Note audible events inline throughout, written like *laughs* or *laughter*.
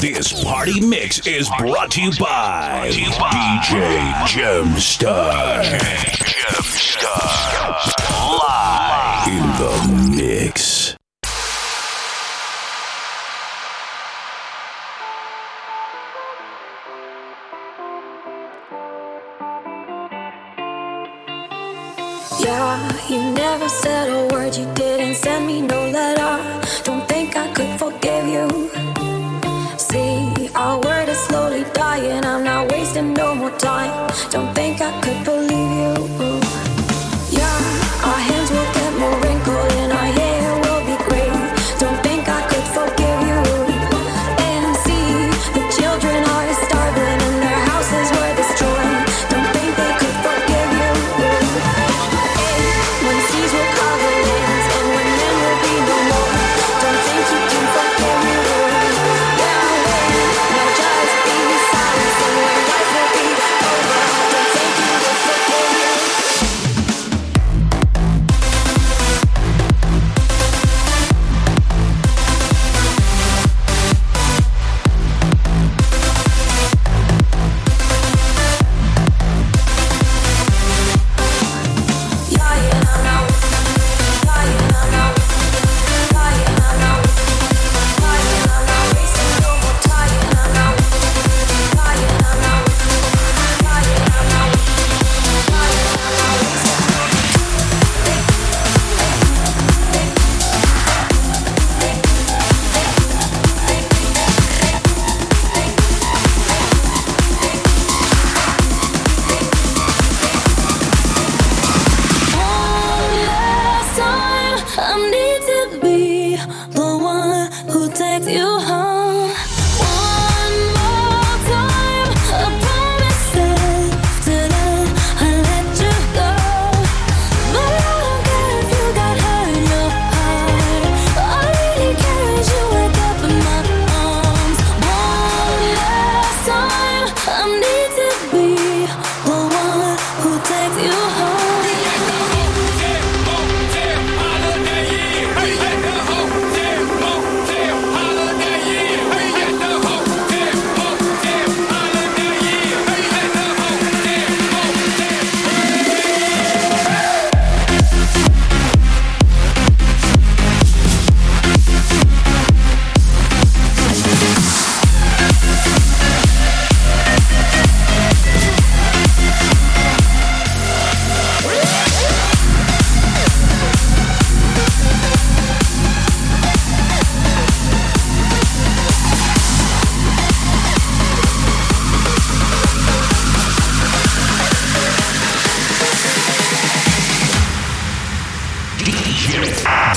This party mix is brought to you by, to you by DJ Gemstar. Gemstar. Live in the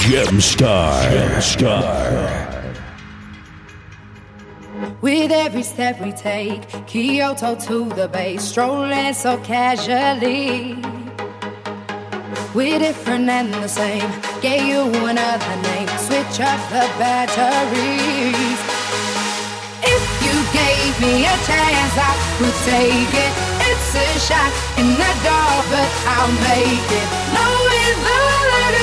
Gemstar. Gemstar. With every step we take, Kyoto to the bay, strolling so casually. We're different and the same. Gave you another name. Switch up the batteries. If you gave me a chance, I would take it. It's a shot in the dark, but I'll make it. No the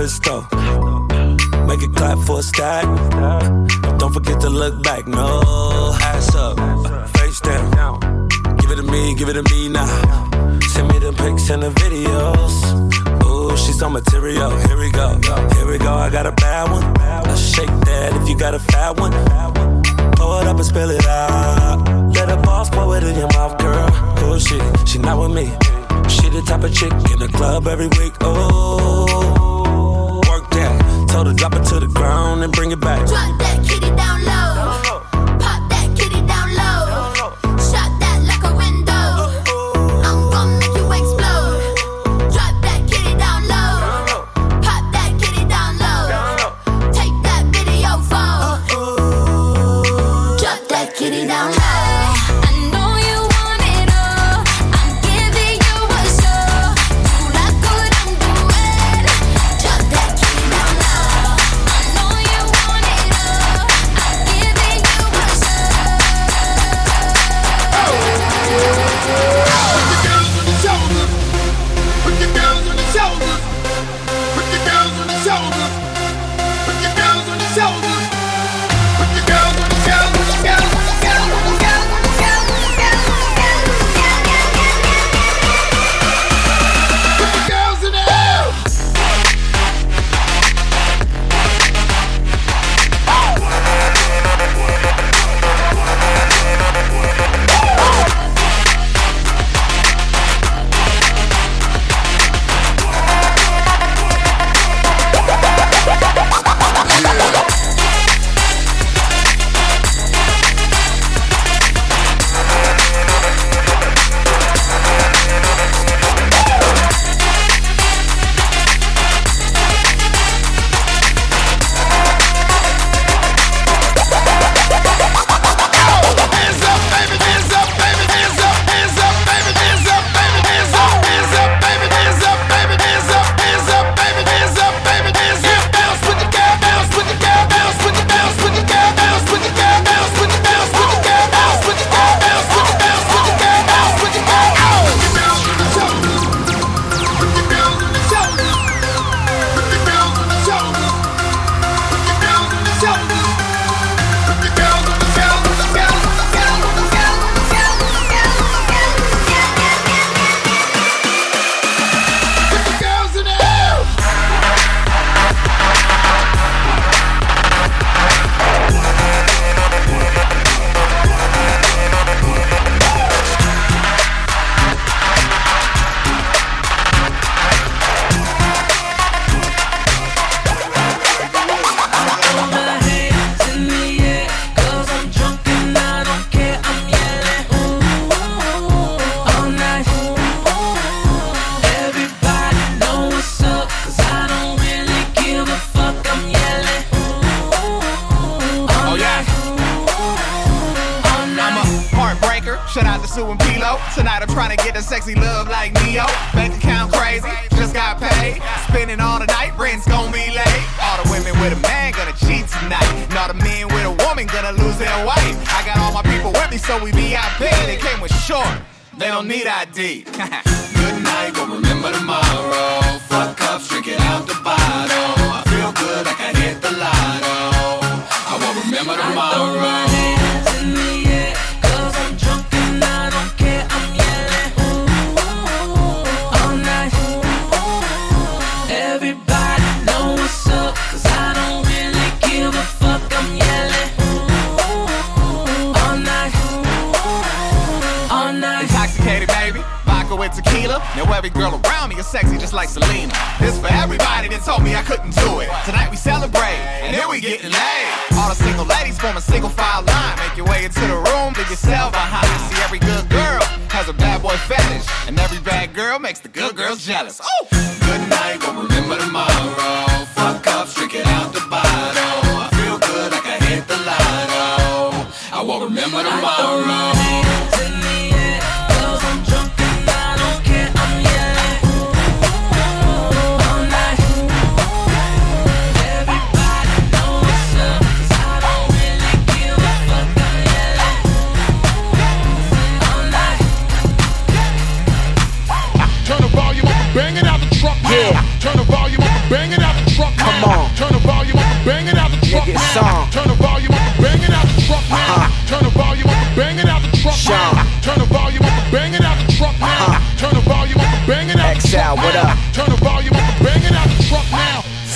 a. Make it clap for a stack. Don't forget to look back. No, ass up, face down. Give it to me, give it to me now. Send me the pics and the videos. Ooh, she's on material. Here we go, here we go. I got a bad one. Let's shake that if you got a fat one. Pour it up and spill it out. Let the boss pour it in your mouth, girl. Oh shit, she not with me. She the type of chick in the club every week. Oh. Told her drop it to the ground and bring it back. Drop that kitty down low. Get a sexy love like Neo. Bank account crazy, just got paid. Spending all the night, rent's gonna be late. All the women with a man gonna cheat tonight. And all the men with a woman gonna lose their wife. I got all my people with me, so we VIP. They came with short, they don't need ID. *laughs* Good night, but remember tomorrow. Fuck up, drink it out the bottle. I feel good like I hit the lotto. I won't remember tomorrow. Now every girl around me is sexy just like Selena. This for everybody that told me I couldn't do it. Tonight we celebrate, and then we getting laid. All the single ladies form a single file line. Make your way into the room, leave yourself behind. See, every good girl has a bad boy fetish, and every bad girl makes the good girls jealous. Oh,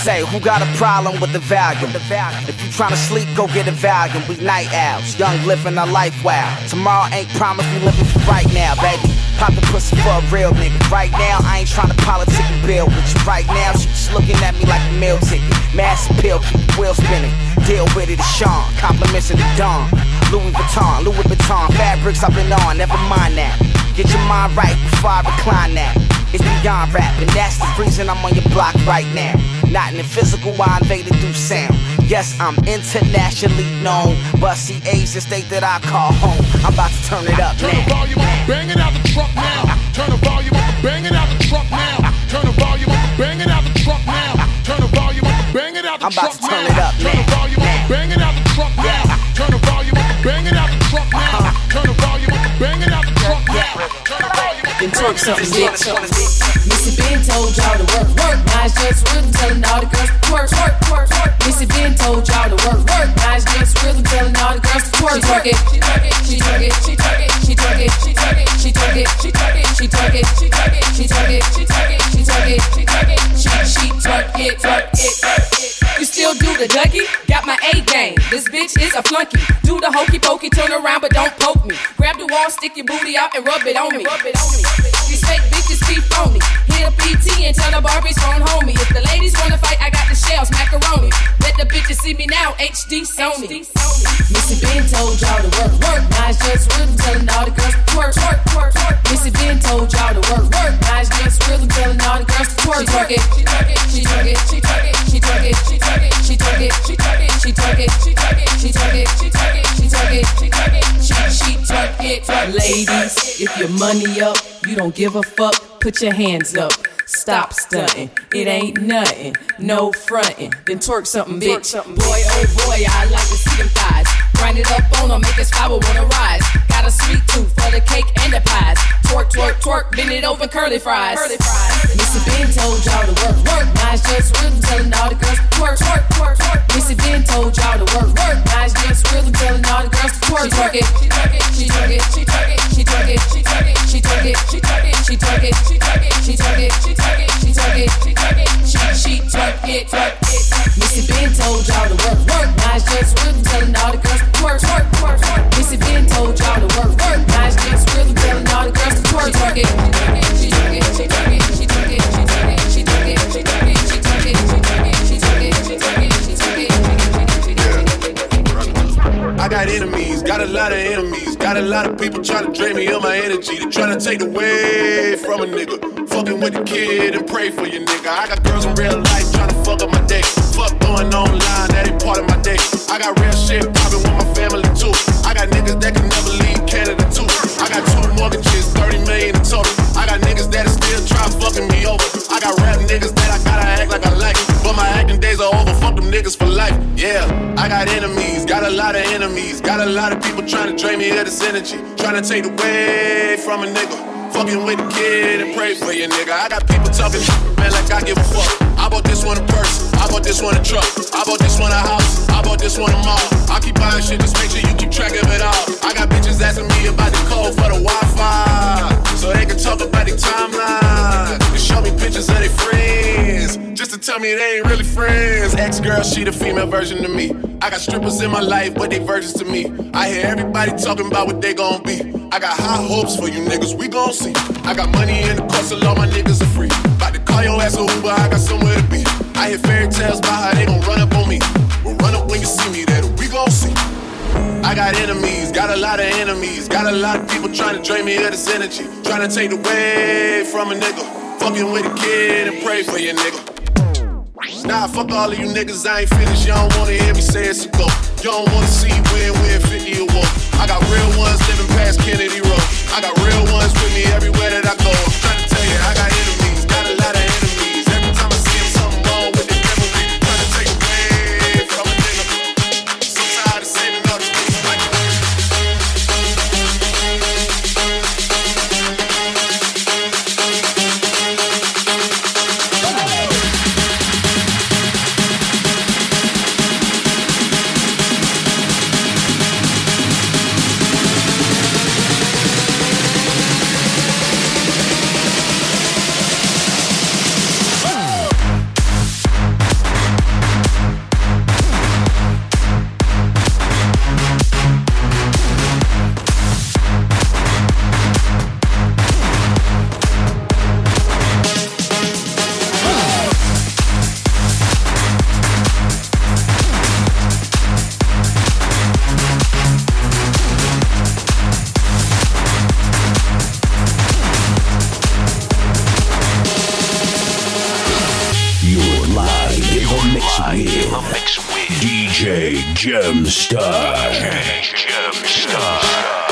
Say, who got a problem with the volume? If you tryna sleep, go get a volume. We night owls, young living our life wild. Tomorrow ain't promised, we living for right now, baby. Pop the pussy for a real nigga. Right now, I ain't tryna politic and build with you. Right now, she just looking at me like a meal ticket. Mass appeal, keep wheel spinning. Deal with it, Sean. Compliments of the dawn. Louis Vuitton, Louis Vuitton. Fabrics I've been on, never mind that. Get your mind right before I recline that. It's beyond rap, and that's the reason I'm on your block right now. Not in the physical, I invaded through sound. Yes, I'm internationally known, but see, A's the state that I call home. I'm about to turn it up Turn the volume up, bang it out the truck now. Turn the volume up, bang it out the truck now. Turn the volume up, bang it out the truck now. Turn the volume up, bang it out the truck now. I'm about to turn it up Turn the volume up, Now. bang it out the truck now. Twerk something, bitch. Missy Ben told y'all to work, work. It's just rhythm, telling all the girls to twerk, twerk, twerk, twerk. Missy Ben told y'all to work, work. It's just rhythm, telling all the girls to twerk, twerk it. She twerk it, she twerk it, she twerk it, she twerk it, she twerk it, she twerk it, she twerk it, she twerk it, she twerk it, she twerk it, she twerk it, she twerk it, she twerk it, she she twerk it, twerk it, twerk it. You still do the Dougie? Got my A game. This bitch is a flunky. Do the hokey pokey, turn around, but don't poke me. Grab the wall, stick your booty out, and rub it on me. On me. These fake bitches be phony. Hit a PT and tell the Barbies phone homie. If the ladies wanna fight, I got the shells, macaroni. Let the bitches see me now, HD Sony. Missy Ben told y'all to work, work. Now it's just rhythm, telling all the girls to twerk, twerk, twerk, twerk. Missy Ben told y'all to work, work. Now it's just rhythm, telling all the girls to twerk, twerk it. She twerk it, she twerk it, she twerk it, she twerk it, she twerk it, she twerk it, she twerk it, she twerk it, she twerk it, she twerk it, she twerk it, she Ladies, if your money up, you don't give a fuck, put your hands up. Stop stunting, it ain't nothing, no frontin'. Then twerk something, bitch. Boy, oh boy, I like to see them thighs. Grind it up on 'em, make us flower wanna rise. Got a sweet tooth for the cake and the pies. Twerk, twerk, twerk, bend it over, curly fries. Curly fries. Missy Ben told y'all to work, work. It's just rhythm, telling all the girls to twerk, twerk, twerk, twerk. Missy Ben told y'all to work, work. It's just rhythm, telling all the girls to twerk, twerk it. She twerk it, she twerk it, she twerk it, she twerk it, she twerk it, she twerk it, she twerk it, she twerk it, she twerk it, she twerk it, she twerk it, she twerk it, she twerk it, she she twerk it, twerk it. Missy Ben told y'all to work, work. Now just rhythm, telling all the girls to twerk, twerk, twerk, twerk. Missy Ben told y'all to work, work. Now just rhythm, telling all the girls to twerk, twerk it. Lot of enemies. Got a lot of people trying to drain me of my energy. They trying to take away from a nigga. Fucking with the kid and pray for your nigga. I got girls in real life trying to fuck up my day. Fuck going online, that ain't part of my day. I got real shit popping with my family too. I got niggas that can never leave Canada too. I got two mortgages, 30 million in total. I got niggas that still try fucking me over. I got rap niggas that I gotta act like I like. But my acting days are over, fuck them niggas for life. Yeah, I got enemies, lot of enemies. Got a lot of people trying to drain me of this energy. Trying to take away from a nigga. Fucking with a kid and pray for your nigga. I got people talking man like I give a fuck. I bought this one a purse, I bought this one a truck, I bought this one a house, I bought this one a mall. I keep buying shit, just make sure you keep track of it all. I got bitches asking me about the code for the Wi-Fi, so me they ain't really friends. Ex-girl, she the female version of me. I got strippers in my life, but they virgins to me. I hear everybody talking about what they gon' be. I got high hopes for you niggas, we gon' see. I got money in the course, so all my niggas are free. About to call your ass a Uber, I got somewhere to be. I hear fairy tales about how they gon' run up on me. Well, run up when you see me, that we gon' see. I got enemies, got a lot of enemies, got a lot of people trying to drain me of this energy, trying to take away from a nigga, fucking with a kid and pray for your nigga. Nah, fuck all of you niggas, I ain't finished. You don't wanna hear me say it's a go. You don't wanna see win win 50 or. I got real ones living past Kennedy Road. I got real ones with me everywhere that I go. I'm trying to tell you, I got enemies, mix with, DJ Gemstar. DJ Gemstar.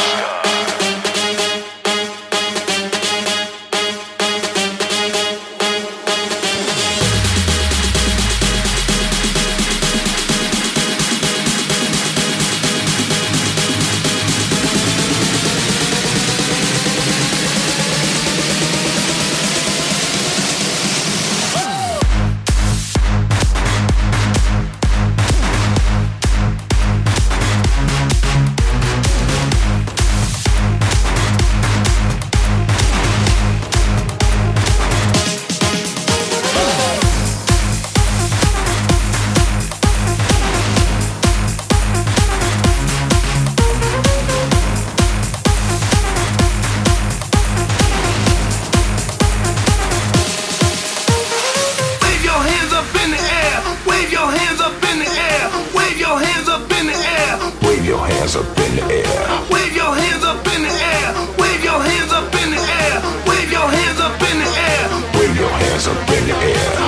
music in your ear.